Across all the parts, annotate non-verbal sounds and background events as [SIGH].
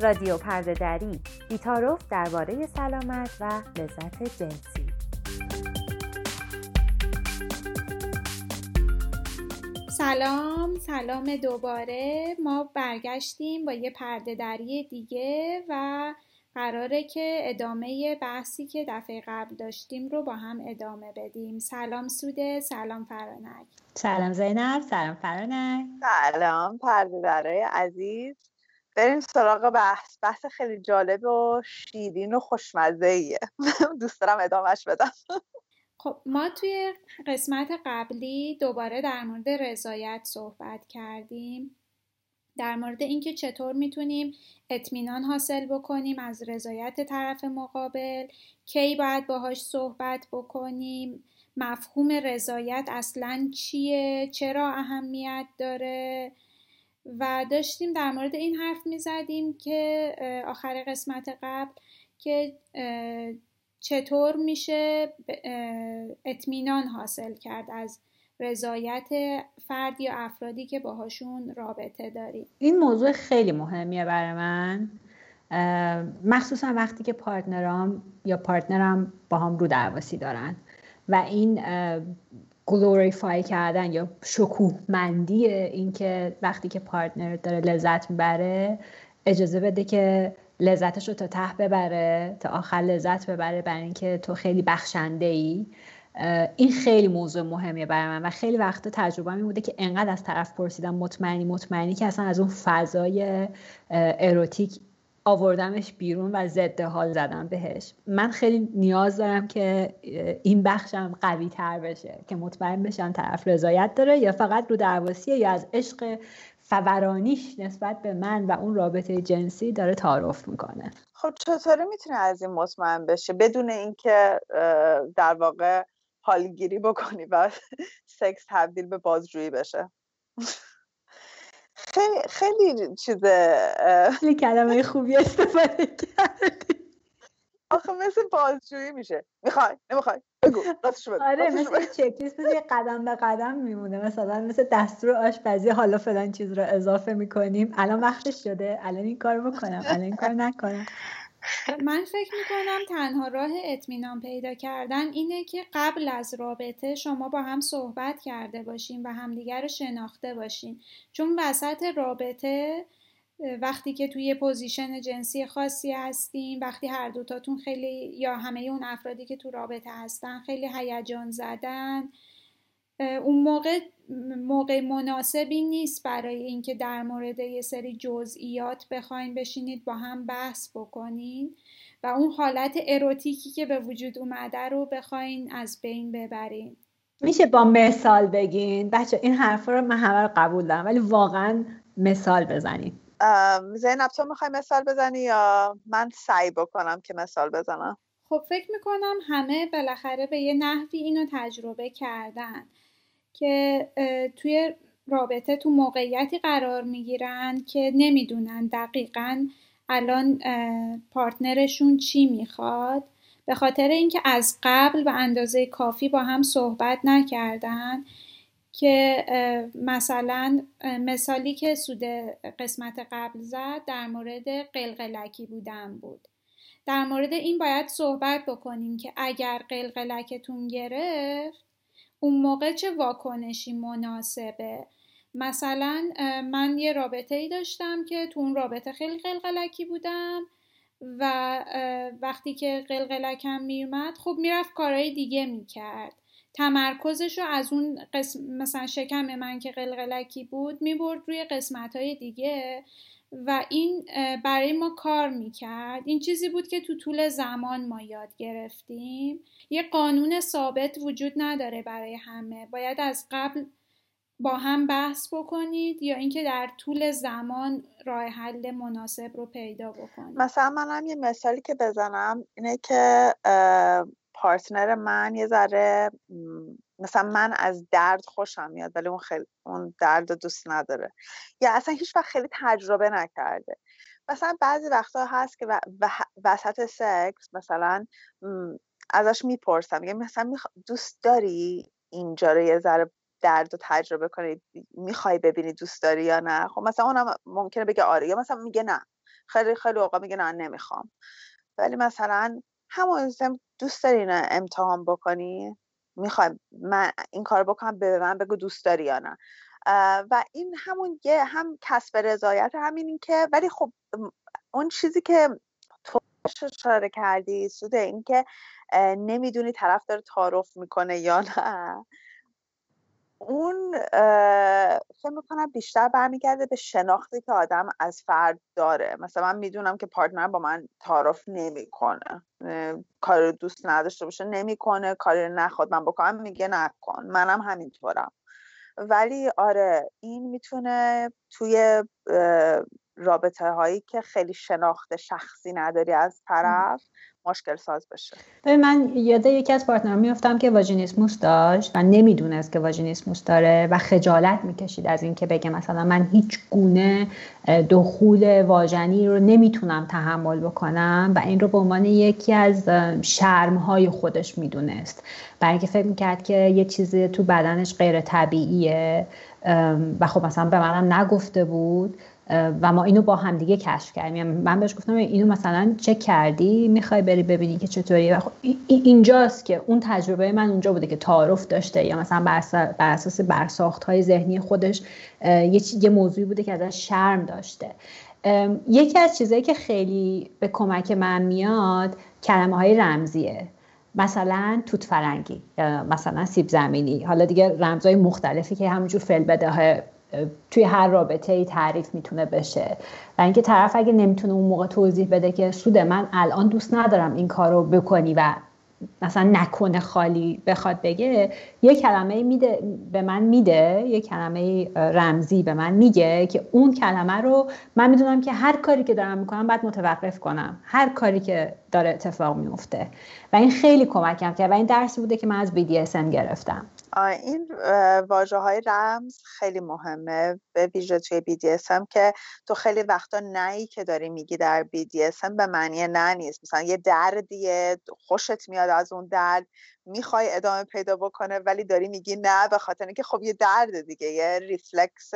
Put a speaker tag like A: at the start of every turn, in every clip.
A: رادیو پرده دری بیتاروف درباره سلامت و لذت جنسی.
B: سلام سلام دوباره. ما برگشتیم با یه پرده دری دیگه و قراره که ادامه بحثی که دفعه قبل داشتیم رو با هم ادامه بدیم. سلام سوده سلام فرانک.
C: سلام زینب سلام فرانک.
D: سلام پرده عزیز. بریم سراغ بحث. بحث خیلی جالب و شیرین و خوشمزه ایه [LAUGHS] دوست دارم ادامهش بدم.
B: خب ما توی قسمت قبلی دوباره در مورد رضایت صحبت کردیم. در مورد اینکه چطور می‌تونیم اطمینان حاصل بکنیم از رضایت طرف مقابل کی باید باهاش صحبت بکنیم مفهوم رضایت اصلا چیه چرا اهمیت داره و داشتیم در مورد این حرف می‌زدیم که آخر قسمت قبل که چطور میشه اطمینان حاصل کرد از رضایت فرد یا افرادی که باهاشون رابطه داریم
C: این موضوع خیلی مهمیه برای من. مخصوصا وقتی که پارتنرام یا پارتنرم با هم رو درواسی دارن. و این glorify کردن یا شکوهمندی اینکه وقتی که partner داره لذت می‌بره اجازه بده که لذتش رو تا ته ببره تا آخر لذت ببره برای اینکه تو خیلی بخشنده ای این خیلی موضوع مهمیه برای من و خیلی وقتا تجربه‌م بوده که انقدر از طرف پرسیدم مطمئنی مطمئنی که اصلا از اون فضای اروتیک آوردمش بیرون و ضد حال زدم بهش. من خیلی نیاز دارم که این بخشم قوی تر بشه که مطمئن بشم طرف رضایت داره یا فقط رو درواسیه یا از عشق فورانیش نسبت به من و اون رابطه جنسی داره تعارف می‌کنه.
D: خب چطوری می‌تونه از این مطمئن بشه؟ بدون اینکه در واقع حالگیری بکنی و [LAUGHS] سکس تبدیل به بازجویی بشه. خیلی خیلی چیز
C: خیلی کلمه خوبی استفاده کردی.
D: آخه مثل بازجویی میشه. می‌خوای؟ نمی‌خوای؟ بگو. راستش بگو.
C: آره مثل چک لیست قدم به قدم میمونه. مثلا مثل دستور آشپزی حالا فلان چیز رو اضافه می‌کنیم. الان وقتش شده. الان این کار بکنم. الان این کار نکنم.
B: من فکر می‌کنم تنها راه اطمینان پیدا کردن اینه که قبل از رابطه شما با هم صحبت کرده باشین و همدیگر رو شناخته باشین. چون وسط رابطه وقتی که توی position جنسی خاصی هستیم وقتی هر دوتاتون خیلی یا همه اون افرادی که تو رابطه هستن خیلی هیجان‌زده‌ن اون موقع موقع مناسبی نیست برای اینکه در مورد یه سری جزئیات بخواین بشینید با هم بحث بکنین. و اون حالت اروتیکی که به وجود اومده رو بخواین از بین ببرین.
C: میشه با مثال بگین؟ بچه این حرفا رو من همه رو قبول دارم ولی واقعا مثال بزنین.
D: زینب تو می‌خوای مثال بزنی یا من سعی بکنم که مثال بزنم؟
B: خب فکر می‌کنم همه بالاخره به یه نحوی اینو تجربه کردن. که توی رابطه تو موقعیتی قرار می‌گیرن که نمی‌دونن دقیقا الان پارتنرشون چی می‌خواد. به خاطر اینکه از قبل به اندازه کافی با هم صحبت نکردن که مثلا مثالی که سود قسمت قبل زد در مورد قلقلکی بودن بود. در مورد این باید صحبت بکنیم که اگر قلقلکتون گرفت اون موقع چه واکنشی مناسبه؟ مثلا من یه رابطه ای داشتم که تو اون رابطه خیلی قلقلکی بودم و وقتی که قلقلکم میومد خب می‌رفت کارهای دیگه می‌کرد. تمرکزش رو از اون قسم مثلا شکم من که قلقلکی بود می‌برد روی قسمت های دیگه. و این برای ما کار می‌کرد. این چیزی بود که تو طول زمان ما یاد گرفتیم. یه قانون ثابت وجود نداره برای همه. باید از قبل با هم بحث بکنید یا اینکه در طول زمان راه حل مناسب رو پیدا بکنید.
D: مثلا منم یه مثالی که بزنم اینه که پارتنر من یه ذره مثلا من از درد خوشم میاد ولی اون خیلی اون درد دوست نداره. یا اصلا هیچ وقت خیلی تجربه نکرده. مثلا بعضی وقتا هست که وسط سکس مثلا ازش می‌پرسم میگه مثلا دوست داری اینجا رو یه ذره درد رو تجربه کنی؟ می‌خوای ببینی دوست داری یا نه؟ خب مثلا اونم ممکنه بگه آره یا مثلا میگه نه. خیلی خیلی اوقات میگه نه نمی‌خوام. ولی مثلا همون دوست داری نه امتحان بکنی؟ می‌خوای من این کار بکنم به من بگو دوست داری یا نه. و این همون یه هم کسب رضایت همین این که ولی خب اون چیزی که تو اشاره کردی سوده این که نمی‌دونی طرف داره تعارف می‌کنه یا نه. اون فکر می‌کنم بیشتر برمیگرده به شناختی که آدم از فرد داره. مثلا من می‌دونم که پارتنر با من تعارف نمی‌کنه. کار دوست نداشته باشه نمی‌کنه. کاری نخواد من بکنم میگه نکن. منم همینطورم. ولی آره این می‌تونه توی رابطه هایی که خیلی شناخت شخصی نداری از طرف مشکل ساز بشه.
C: من یاده یکی از پارتنرم میفتم که واژینیسموس داشت و نمی‌دونست که واژینیسموس داره و خجالت می‌کشید از اینکه بگه مثلا من هیچ گونه دخول واژنی رو نمی‌تونم تحمل بکنم و این رو به عنوان یکی از شرمهای خودش می‌دونست برای اینکه فکر می‌کرد که یه چیزی تو بدنش غیر طبیعیه و خب مثلا به منم نگفته بود و ما اینو با هم دیگه کشف کردیم. یعنی من بهش گفتم اینو مثلا چک کردی؟ می‌خوای بری ببینی که چطوریه خب اینجاست که اون تجربه من اونجا بوده که تعارف داشته یا مثلا بر اساس برساخت های ذهنی خودش یه, یه موضوعی بوده که ازش شرم داشته. یکی از چیزهایی که خیلی به کمک من میاد کلمه های رمزیه. مثلا توت فرنگی مثلا سیب زمینی. حالا دیگه رمزهای مختلفی که همونجور فل بده توی هر رابطه ای تعریف می‌تونه بشه. و اینکه طرف اگه نمی‌تونه اون موقع توضیح بده که سوده من الان دوست ندارم این کار رو بکنی و مثلا نکنه خالی بخواد بگه یه کلمه میده به من میده یه کلمه رمزی به من میگه که اون کلمه رو من می‌دونم که هر کاری که دارم می‌کنم باید متوقف کنم. هر کاری که داره اتفاق میفته و این خیلی کمکم کرد و این درسی بوده که من از BDSM گرفتم.
D: این واجه های رمز خیلی مهمه به ویژه توی BDSM که تو خیلی وقتا نهی که داری میگی در BDSM به معنی نه نیست. مثلا یه دردیه خوشت میاد از اون درد می‌خوای ادامه پیدا بکنه ولی داری میگی نه به خاطر اینکه خب یه درد دیگه یه ریفلکس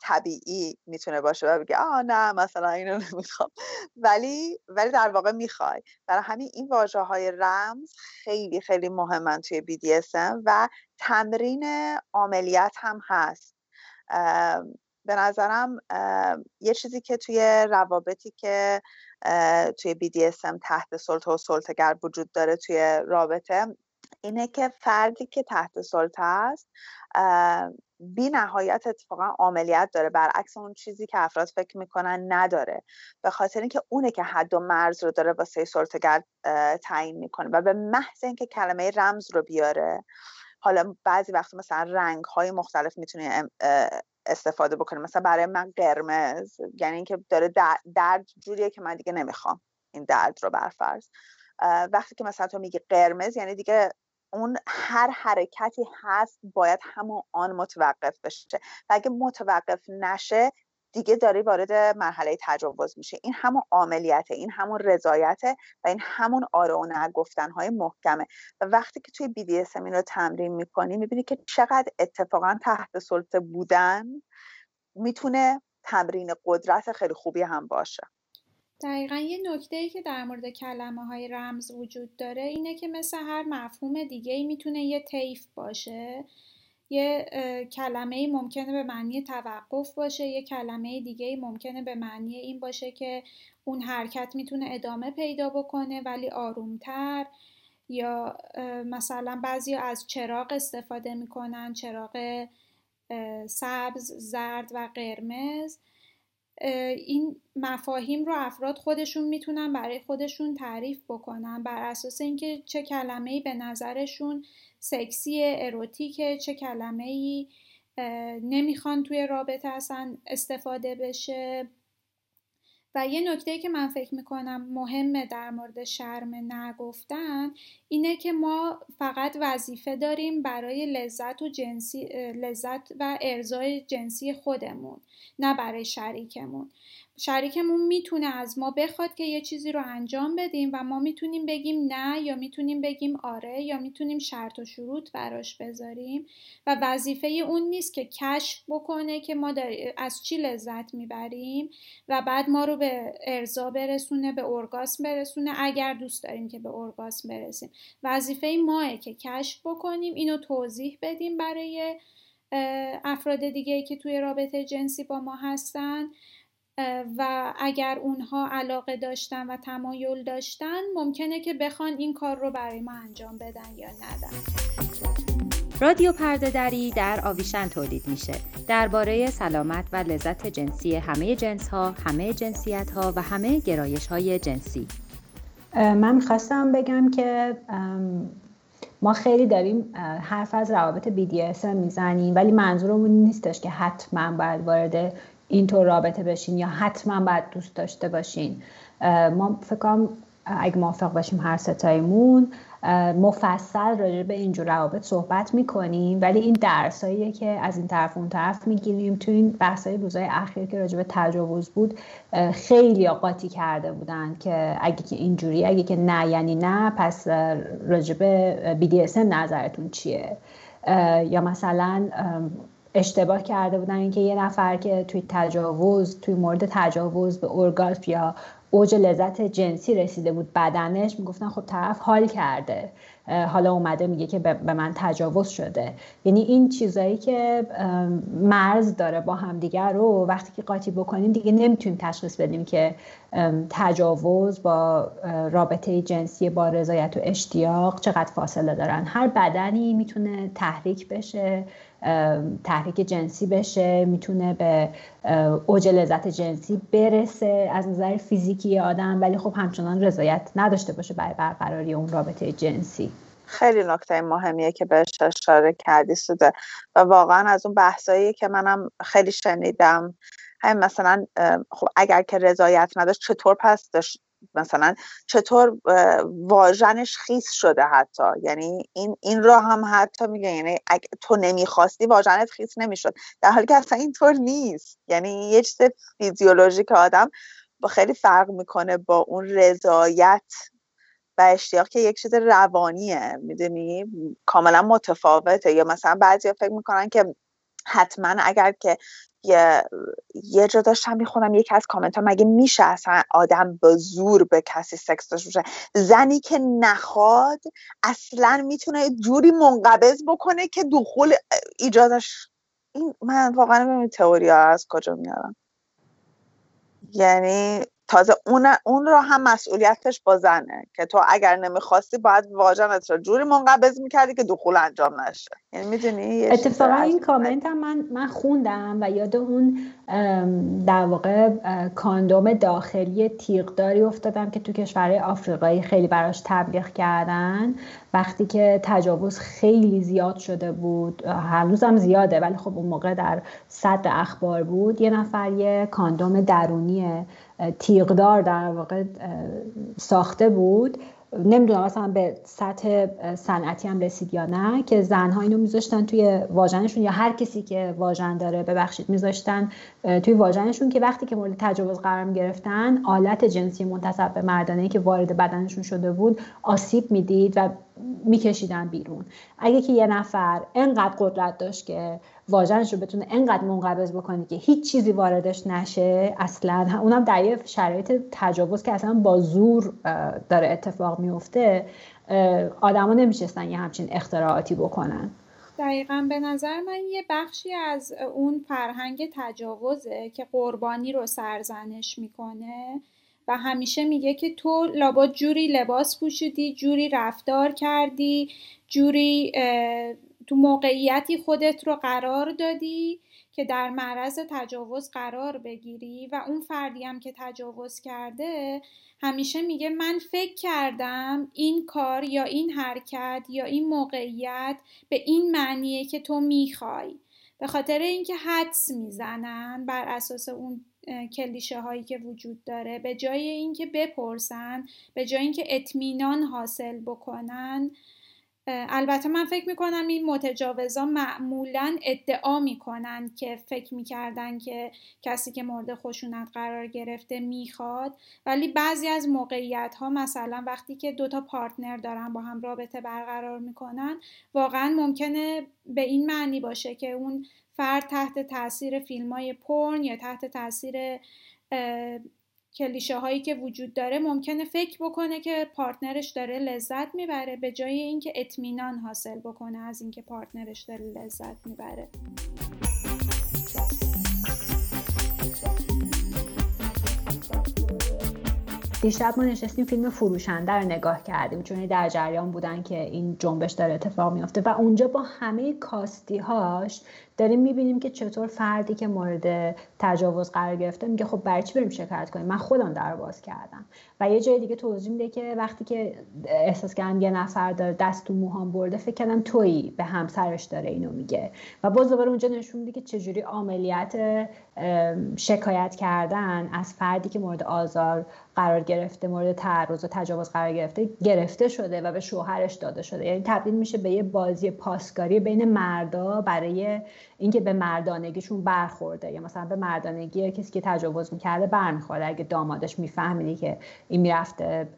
D: طبیعی می‌تونه باشه و بگه آه نه مثلا اینو نمی‌خوام. ولی ولی در واقع می‌خوای. برای همین این واژه های رمز خیلی خیلی مهمن توی BDSM و تمرین عملیات هم هست. به نظرم یه چیزی که توی روابطی که توی BDSM تحت سلطه و سلطگر وجود داره توی رابطه اینه که فردی که تحت سلطه است بی نهایت اتفاقا عملیت داره. برعکس اون چیزی که افراد فکر می‌کنن نداره. به خاطر اینکه اونه که حد و مرز رو داره واسه سلطگر تعیین می‌کنه و به محض اینکه کلمه رمز رو بیاره حالا بعضی وقت مثلا رنگ های مختلف می‌تونه استفاده بکنه. مثلا برای من قرمز یعنی اینکه داره درد جوریه که من دیگه نمی‌خوام این درد رو برفرض وقتی که مثلا تو میگی قرمز یعنی دیگه اون هر حرکتی هست باید همون آن متوقف بشه و اگه متوقف نشه دیگه داری وارد مرحله تجاوز میشه این همون عاملیته این همون رضایته و این همون آره و نه گفتن های محکمه. و وقتی که توی BDSM این رو تمرین می‌کنی می‌بینی که چقدر اتفاقا تحت سلطه بودن می‌تونه تمرین قدرت خیلی خوبی هم باشه.
B: دقیقا یه نکته ای که در مورد کلمه های رمز وجود داره اینه که مثل هر مفهوم دیگه ای می‌تونه یه طیف باشه. یه کلمه ای ممکنه به معنی توقف باشه یه کلمه دیگه ای ممکنه به معنی این باشه که اون حرکت می‌تونه ادامه پیدا بکنه ولی آرومتر یا مثلا بعضی از چراغ استفاده می‌کنن چراغ سبز، زرد و قرمز. این مفاهیم رو افراد خودشون می‌تونن برای خودشون تعریف بکنن بر اساس اینکه چه کلمه ای به نظرشون سکسی اروتیکه چه کلمه ای نمی‌خوان توی رابطه اصلا استفاده بشه. و یه نکته که من فکر می‌کنم مهمه در مورد شرم نگفتن اینه که ما فقط وظیفه داریم برای لذت و جنسی لذت و ارزای جنسی خودمون نه برای شریکمون. شریکمون می‌تونه از ما بخواد که یه چیزی رو انجام بدیم و ما می‌تونیم بگیم نه یا می‌تونیم بگیم آره یا می‌تونیم شرط و شروط براش بذاریم. و وظیفه اون نیست که کشف بکنه که ما از چی لذت می‌بریم و بعد ما رو به ارضا برسونه به ارگاسم برسونه اگر دوست داریم که به ارگاسم برسیم. وظیفه ماه که کشف بکنیم اینو توضیح بدیم برای افراد دیگه که توی رابطه جنسی با ما هستن. و اگر اونها علاقه داشتن و تمایل داشتن ممکنه که بخوان این کار رو برای ما انجام بدن یا ندن.
A: رادیو پرده دری در آویشن تولید میشه. درباره سلامت و لذت جنسی همه جنس ها، همه جنسیت ها و همه گرایش های جنسی
C: من می‌خواستم بگم که ما خیلی داریم حرف از روابط BDSM می‌زنیم ولی منظورمون نیستش که حتما باید وارد اینطور رابطه بشین یا حتما باید دوست داشته باشین. ما فکر اگه موافق باشیم هر ستایمون مفصل راجع به اینجور روابط صحبت می‌کنیم. ولی این درساییه که از این طرف اون طرف می‌گیریم. تو این بحثای روزهای اخیر که راجع به تجاوز بود خیلی قاطی کرده بودن که اگه که اینجوری اگه که نه یعنی نه پس راجع به BDSM نظرتون چیه؟ یا مثلا اشتباه کرده بودن. اینکه یه نفر که توی تجاوز توی مورد تجاوز به ارگاسم یا اوج لذت جنسی رسیده بود بدنش می‌گفتن خب طرف حال کرده. حالا اومده میگه که به من تجاوز شده. یعنی این چیزایی که مرز داره با همدیگر رو وقتی که قاطی بکنیم دیگه نمی‌تونیم تشخیص بدیم که تجاوز با رابطه جنسی با رضایت و اشتیاق چقدر فاصله دارن. هر بدنی می‌تونه تحریک بشه تحریک جنسی بشه می‌تونه به اوج لذت جنسی برسه. از نظر فیزیکی آدم ولی خب همچنان رضایت نداشته باشه برای برقراری اون رابطه جنسی.
D: خیلی نکته مهمیه که بهش اشاره کردی سوده. و واقعا از اون بحثایی که منم خیلی شنیدم همین مثلا خب اگر که رضایت نداشت چطور پس مثلا چطور واژنش خیس شده حتی؟ یعنی این این را هم حتی میگه یعنی اگه تو نمی‌خواستی واژنت خیس نمی‌شد. در حالی که اصلا اینطور نیست. یعنی یه چیز فیزیولوژیک آدم با خیلی فرق می‌کنه با اون رضایت و اشتیاق که یک چیز روانیه می‌دونی؟ کاملا متفاوته. یا مثلا بعضی فکر می‌کنن که حتما اگر که یه, یه جا داشتم می‌خونم یکی از کامنت ها مگه میشه اصلا آدم به زور به کسی سکس داشته باشه؟ زنی که نخواد اصلا می‌تونه جوری منقبض بکنه که دخول ایجادش. این من واقعا نمی‌دونم تئوری ها از کجا میارم یعنی تازه اون, اون رو هم مسئولیتش با زنه که تو اگر نمی‌خواستی باید واژنت رو جوری منقبض می‌کردی که دخول انجام نشه. یعنی می‌دونی
C: اتفاقا این کامنت هم من, من خوندم و یاد اون در واقع کاندوم داخلی تیغداری افتادم که تو کشورهای آفریقایی خیلی براش تبلیغ کردن. وقتی که تجاوز خیلی زیاد شده بود هنوز هم زیاده ولی خب اون موقع در صد اخبار بود. یه نفر یه کاندوم درونی تیغدار در واقع ساخته بود. نمی‌دونم مثلا به سطح صنعتی هم رسید یا نه که زنها اینو میذاشتن توی واژنشون یا هر کسی که واژن داره ببخشید میذاشتن توی واژنشون که وقتی که مورد تجاوز قرار می‌گرفتن آلت جنسی منتصب به مردانه که وارد بدنشون شده بود آسیب می‌دید و میکشیدن بیرون. اگه که یه نفر انقدر قدرت داشت که واژنش رو بتونه انقدر منقبض بکنه که هیچ چیزی واردش نشه اصلا. اونم در یه شرایط تجاوز که اصلا با زور داره اتفاق میفته آدما نمیشستن یه همچین اختراعاتی بکنن.
B: دقیقا. به نظر من یه بخشی از اون فرهنگ تجاوزه که قربانی رو سرزنش می‌کنه و همیشه میگه که تو لابد جوری لباس پوشیدی جوری رفتار کردی جوری تو موقعیتی خودت رو قرار دادی که در معرض تجاوز قرار بگیری و اون فردی هم که تجاوز کرده همیشه میگه من فکر کردم این کار یا این حرکت یا این موقعیت به این معنیه که تو می‌خوای. به خاطر اینکه حدس می‌زنن بر اساس اون کلیشه هایی که وجود داره به جای اینکه بپرسن به جای اینکه اطمینان حاصل بکنن البته من فکر می‌کنم این متجاوزا معمولا ادعا می‌کنن که فکر می‌کردن که کسی که مورد خشونت قرار گرفته می‌خواد. ولی بعضی از موقعیت ها مثلا وقتی که دوتا پارتنر دارن با هم رابطه برقرار می‌کنن واقعا ممکنه به این معنی باشه که اون فرد تحت تاثیر فیلم های پرن یا تحت تاثیر کلیشه هایی که وجود داره ممکنه فکر بکنه که پارتنرش داره لذت می‌بره به جای اینکه اطمینان حاصل بکنه از اینکه پارتنرش داره لذت می‌بره.
C: دیشب ما نشستیم فیلم فروشنده رو نگاه کردیم. چون در جریان بودن که این جنبش داره اتفاق میافته و اونجا با همه کاستی هاش داریم می‌بینیم که چطور فردی که مورد تجاوز قرار گرفته میگه خب برای چی بریم شکایت کنیم؟ من خودم در باز کردم. و یه جای دیگه توضیح میده که وقتی که احساس کردم یه نفر داره دست تو موهام برده فکر کردم تویی به همسرش داره اینو میگه. و باز دوباره اونجا نشون میده که چجوری عملیات شکایت کردن از فردی که مورد آزار قرار گرفته مورد تعرض و تجاوز قرار گرفته گرفته شده و به شوهرش داده شده. یعنی تبدیل میشه به یه بازی پاسکاری بین مردا برای اینکه به مردانگیشون برخورده یا مثلا به مردانگی کسی که تجاوز می‌کرده برمیخورده اگه دامادش میفهمیدی که این می‌رفته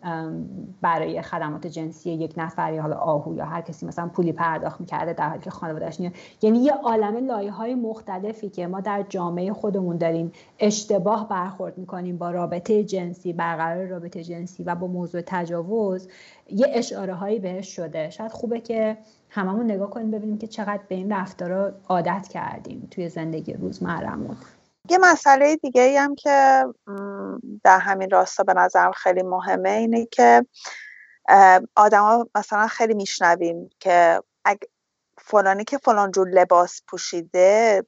C: برای خدمات جنسی یک نفر یا حالا آهو یا هر کسی مثلا پولی پرداخت می‌کرده در حالی که خانوادهش نیاد یعنی یه عالم لایه های مختلفی که ما در جامعه خودمون داریم اشتباه برخورد می‌کنیم با رابطه جنسی برقرار رابطه جنسی و با موضوع تجاوز یه اشاره هایی بهش شده. شاید خوبه که هممون نگاه کنیم ببینیم که چقدر به این رفتارا عادت کردیم توی زندگی روزمرمون
D: یه مسئله دیگه ای هم که در همین راستا به نظرم خیلی مهمه اینه که آدما مثلا خیلی میشنویم که فلانی که فلان جور لباس پوشیده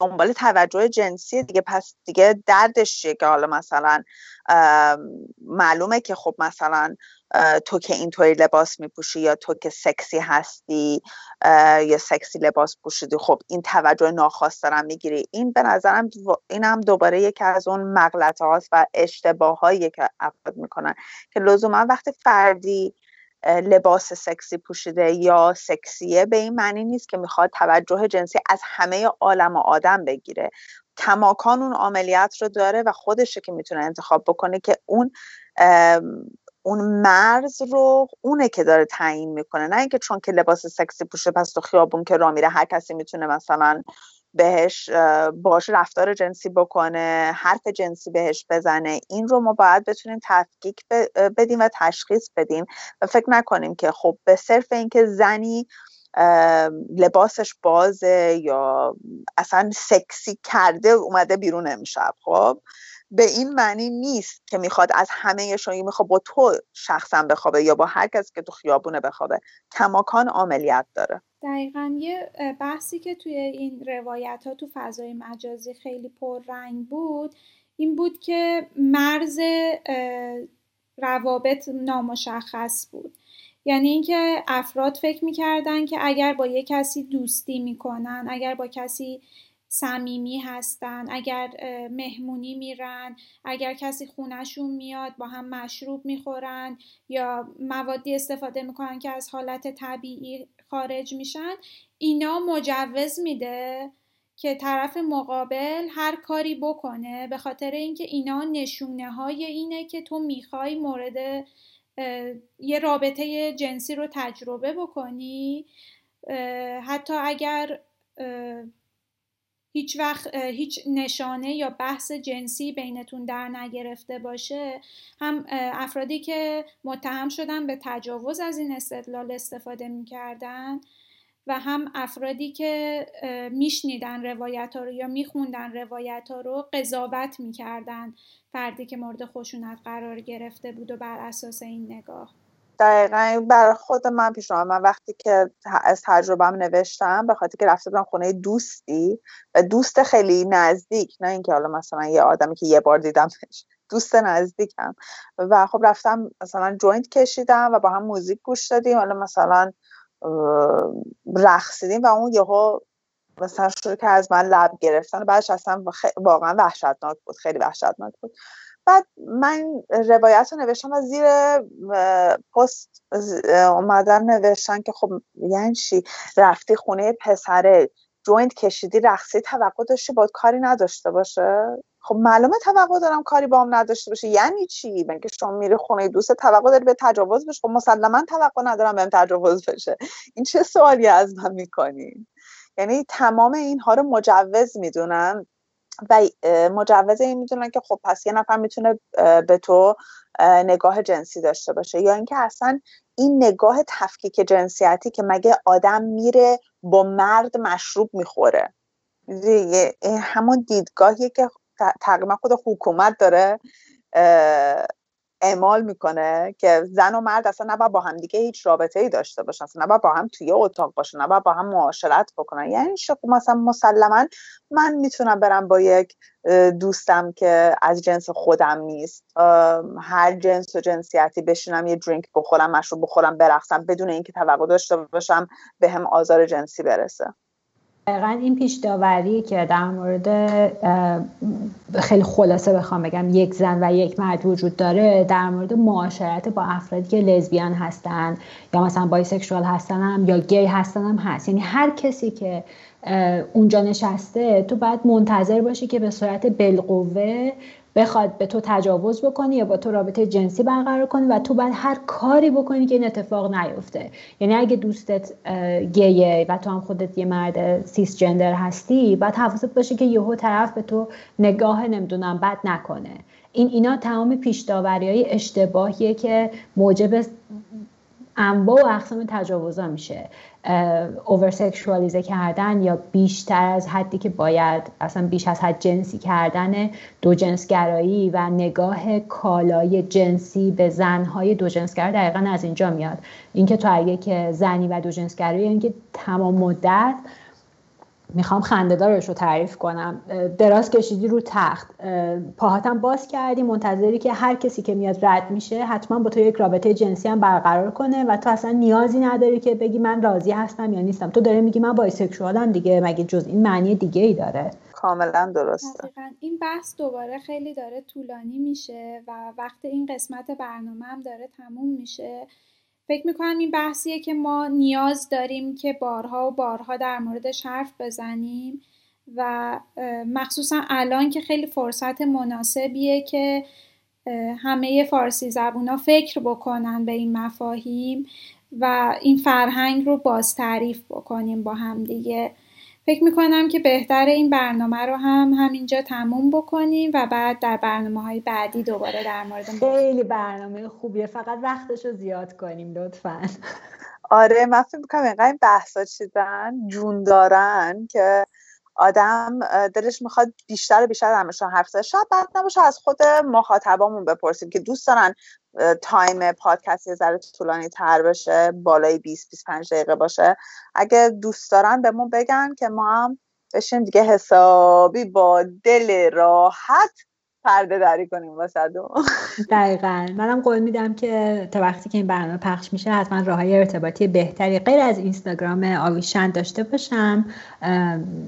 D: دنبال توجه جنسی دیگه پس دیگه دردش چیه که حالا مثلا معلومه که خب مثلا تو که اینطوری لباس میپوشی یا تو که سکسی هستی یا سکسی لباس پوشیدی خب این توجه ناخواسته رو می‌گیری. این به نظرم این هم دوباره یکی از اون مغلطه هاست و اشتباه هایی که افراد می‌کنن که لزوما وقتی فردی لباس سکسی پوشیده یا سکسیه به این معنی نیست که می‌خواد توجه جنسی از همه عالم و آدم بگیره. کماکان اون عملیات رو داره و خودشه که می‌تونه انتخاب بکنه که اون اون مرز رو اونه که داره تعیین می‌کنه. نه اینکه چون که لباس سکسی پوشه پس تو خیابون که را میره هر کسی می‌تونه مثلا بهش باش رفتار جنسی بکنه حرف جنسی بهش بزنه. این رو ما باید بتونیم تفکیک بدیم و تشخیص بدیم و فکر نکنیم که خب به صرف اینکه زنی لباسش بازه یا اصلا سکسی کرده اومده بیرون امشب خب؟ به این معنی نیست که می‌خواد از همه شما می‌خواد با تو شخصا بخوابه یا با هر کس که تو خیابونه بخوابه. کماکان عملیات داره.
B: دقیقا یه بحثی که توی این روایت ها تو فضای مجازی خیلی پررنگ بود این بود که مرز روابط نامشخص بود. یعنی اینکه افراد فکر می‌کردن که اگر با یه کسی دوستی می‌کنن اگر با کسی صمیمی هستن اگر مهمونی میرن اگر کسی خونهشون میاد با هم مشروب می‌خورن یا موادی استفاده می‌کنن که از حالت طبیعی خارج میشن اینا مجوز میده که طرف مقابل هر کاری بکنه به خاطر اینکه اینا نشونه های اینه که تو می‌خوای مورد یه رابطه جنسی رو تجربه بکنی. حتی اگر هیچ وقت هیچ نشانه یا بحث جنسی بینتون در نگرفته باشه هم افرادی که متهم شدن به تجاوز از این استدلال استفاده می‌کردن و هم افرادی که میشنیدن روایت ها رو یا میخوندن روایت ها رو قضاوت می‌کردن فردی که مورد خشونت قرار گرفته بود و بر اساس این نگاه.
D: دقیقا برای خود من پیش من وقتی که از تجربهم نوشتم به خاطر که رفته بودم خونه دوستی و دوست خیلی نزدیک نه اینکه حالا مثلا یه آدمی که یه بار دیدمش دوست نزدیکم. و خب رفتم مثلا joint کشیدم و با هم موزیک گوش دادیم. حالا مثلا رقصیدیم و اون یهو مثلا شروع که از من لب گرفتن. بعدش اصلا واقعا وحشتناک بود خیلی وحشتناک بود. بعد من روایت رو نوشتم و زیر پست اومدم نوشتن که خب یعنی چی؟ رفتی خونه پسره joint کشیدی رقصیدی توقع داشتی باید کاری نداشته باشه؟ خب معلومه توقع دارم کاری با هم نداشته باشه. یعنی چی؟ که شما میری خونه دوست توقع داری به تجاوز بشه خب مسلما توقع ندارم بهم تجاوز بشه. این چه سوالی از من می‌کنی؟ یعنی تمام اینها رو مجوز می‌دونن و مجوز این می‌دونن که خب پس یه نفر می‌تونه به تو نگاه جنسی داشته باشه. یا اینکه اصلا این نگاه تفکیک جنسیتی که مگه آدم میره با مرد مشروب می‌خوره. همون دیدگاهی که تقریبا خود حکومت داره اعمال می‌کنه که زن و مرد اصلا نباید با هم دیگه هیچ رابطه ای داشته باشن اصلا نباید با هم توی اتاق باشن نباید با هم معاشرت بکنن. یعنی شخص مثلا مسلما من می‌تونم برم با یک دوستم که از جنس خودم نیست هر جنس و جنسیتی بشینم یه درینک بخورم مشروب بخورم برقصم بدون اینکه توقع داشته باشم به هم آزار جنسی برسه.
C: دقیقا این پیش داوری که در مورد خیلی خلاصه بخوام بگم یک زن و یک مرد وجود داره در مورد معاشرت با افرادی که لزبیان هستن یا مثلا بایسکشوال هستن هم یا گی هستن هم هست. یعنی هر کسی که اونجا نشسته تو باید منتظر باشی که به صورت بالقوه بخواد به تو تجاوز بکنی یا با تو رابطه جنسی برقرار کنی و تو باید هر کاری بکنی که این اتفاق نیفته. یعنی اگه دوستت گیه و تو هم خودت یه مرد سیس جندر هستی باید حواست باشه که یهو طرف به تو نگاه نمی‌دونم بد نکنه. این اینا تمام پیش های اشتباهیه که موجب انواع و اقسام تجاوزا میشه. اوورسکشوالیزه کردن یا بیشتر از حدی که باید اصلا بیش از حد جنسی کردن دو جنسگرایی و نگاه کالای جنسی به زنهای دو جنسگر دقیقا از اینجا میاد. اینکه تو اگه که زنی و دو جنسگرایی اینکه تمام مدت می‌خوام خندهدارش رو تعریف کنم. دراز کشیدی رو تخت. پاهاتم باز کردی. منتظری که هر کسی که میاد رد میشه حتما با تو یک رابطه جنسی هم برقرار کنه و تو اصلا نیازی نداری که بگی من راضی هستم یا نیستم. تو داره میگی من بایسکشوالم دیگه مگه جز این معنی دیگه ای داره؟
D: کاملا درسته.
B: این بحث دوباره خیلی داره طولانی میشه و وقت این قسمت برنامه هم داره تموم میشه. فکر می‌کنم این بحثیه که ما نیاز داریم که بارها و بارها در موردش حرف بزنیم و مخصوصا الان که خیلی فرصت مناسبیه که همه فارسی زبونا فکر بکنن به این مفاهیم و این فرهنگ رو باز تعریف بکنیم با هم دیگه. فکر می‌کنم که بهتر این برنامه رو هم همینجا تموم بکنیم و بعد در برنامه های بعدی دوباره در مورد
C: خیلی برنامه خوبیه. فقط وقتش رو زیاد کنیم لطفا.
D: آره من فکر می‌کنم اینقدر این بحثا چیزن جون دارن که آدم دلش می‌خواد بیشتر و بیشتر درمشان حرف زد شاید بعد نباشه از خود مخاطبامون بپرسیم که دوست دارن تایم پادکست یه ذره طولانی تر بشه بالای 20 25 دقیقه باشه. اگه دوست دارن به ما بگن که ما هم بشیم دیگه حسابی با دل راحت پرده دری کنیم واسه [LAUGHS]
C: دقیقا. منم قول میدم که تا وقتی که این برنامه پخش میشه حتما راه های ارتباطی بهتری غیر از اینستاگرام آویشن داشته باشم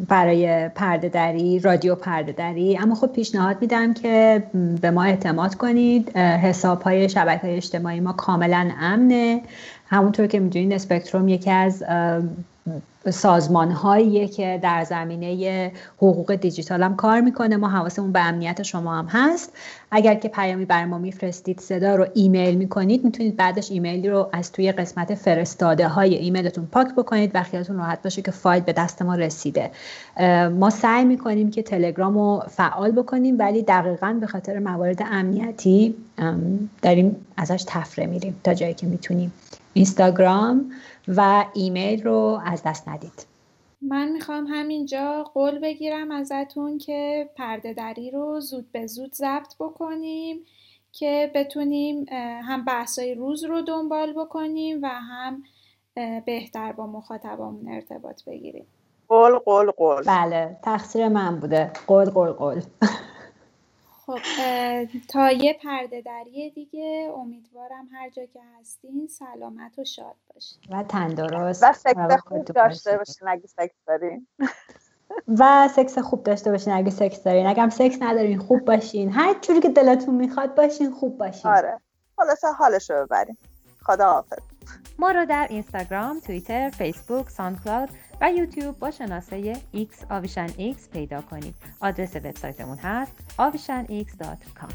C: برای پرده دری رادیو پرده دری اما خب پیشنهاد میدم که به ما اعتماد کنید. حساب های شبکه های اجتماعی ما کاملا امنه. همونطور که می‌دونید اسپکتروم یکی از سازمان هایی که در زمینه حقوق دیجیتال هم کار می‌کنه. ما حواسمون به امنیت شما هم هست. اگر که پیامی بر ما میفرستید صدا رو ایمیل می‌کنید می‌تونید بعدش ایمیلی رو از توی قسمت فرستاده های ایمیلتون پاک بکنید و خیالتون راحت باشه که فایل به دست ما رسیده. ما سعی می‌کنیم که تلگرام رو فعال بکنیم ولی دقیقا به خاطر موارد امنیتی داریم ازش طفره میریم تا جایی که می‌تونیم. اینستاگرام و ایمیل رو از دست ندید.
B: من می‌خوام همینجا قول بگیرم ازتون که پرده دری رو زود به زود ضبط بکنیم که بتونیم هم بحثای روز رو دنبال بکنیم و هم بهتر با مخاطبامون ارتباط بگیریم.
D: قول قول قول.
C: بله تقصیر من بوده. قول قول قول. [LAUGHS]
B: خب تا یه پرده دری دیگه. امیدوارم هر جا که هستین سلامت و شاد باشین.
C: و تندرست
D: و سکس خوب داشته باشین اگه سکس دارین.
C: و سکس خوب داشته باشین اگه سکس دارین. اگه هم سکس ندارین خوب باشین. هر جوری که دلتون می‌خواد باشین خوب باشین.
D: آره. خلاصه حالش رو ببرین خدا حافظ
A: ما رو در اینستاگرام، توییتر، فیسبوک، ساندکلاود و یوتیوب با شناسه X آویشن X پیدا کنید. آدرس وبسایتمون هست avishanx.com